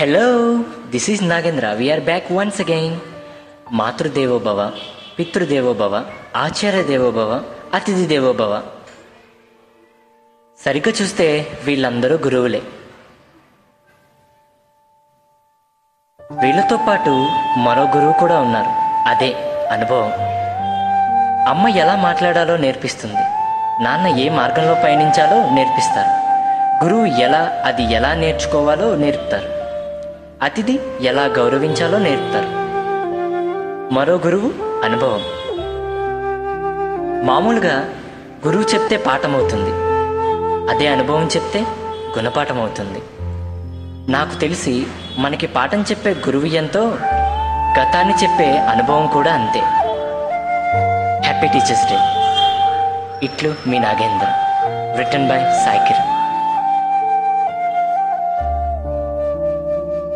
Hello this is Nagendra we are back once again Matrudevobhava పితృదేవోభవ ఆచార్య దేవోభవ అతిథి దేవోభవ సరిగ్గా చూస్తే వీళ్ళందరూ గురువులే. వీళ్ళతో పాటు మరో గురువు కూడా ఉన్నారు. అదే అనుభవం. అమ్మ ఎలా మాట్లాడాలో నేర్పిస్తుంది. నాన్న ఏ మార్గంలో పయనించాలో నేర్పిస్తారు. గురువు ఎలా అది ఎలా నేర్చుకోవాలో నేర్పుతారు. అతిథి ఎలా గౌరవించాలో నేర్పుతారు. మరో గురువు అనుభవం. మామూలుగా గురువు చెప్తే పాఠమవుతుంది. అదే అనుభవం చెప్తే గుణపాఠం అవుతుంది నాకు తెలిసి మనకి పాఠం చెప్పే గురువు ఎంతో గతాన్ని చెప్పే అనుభవం కూడా అంతే. హ్యాపీ టీచర్స్ డే ఇట్లు మీ నాగేంద్ర. Written by Saikiran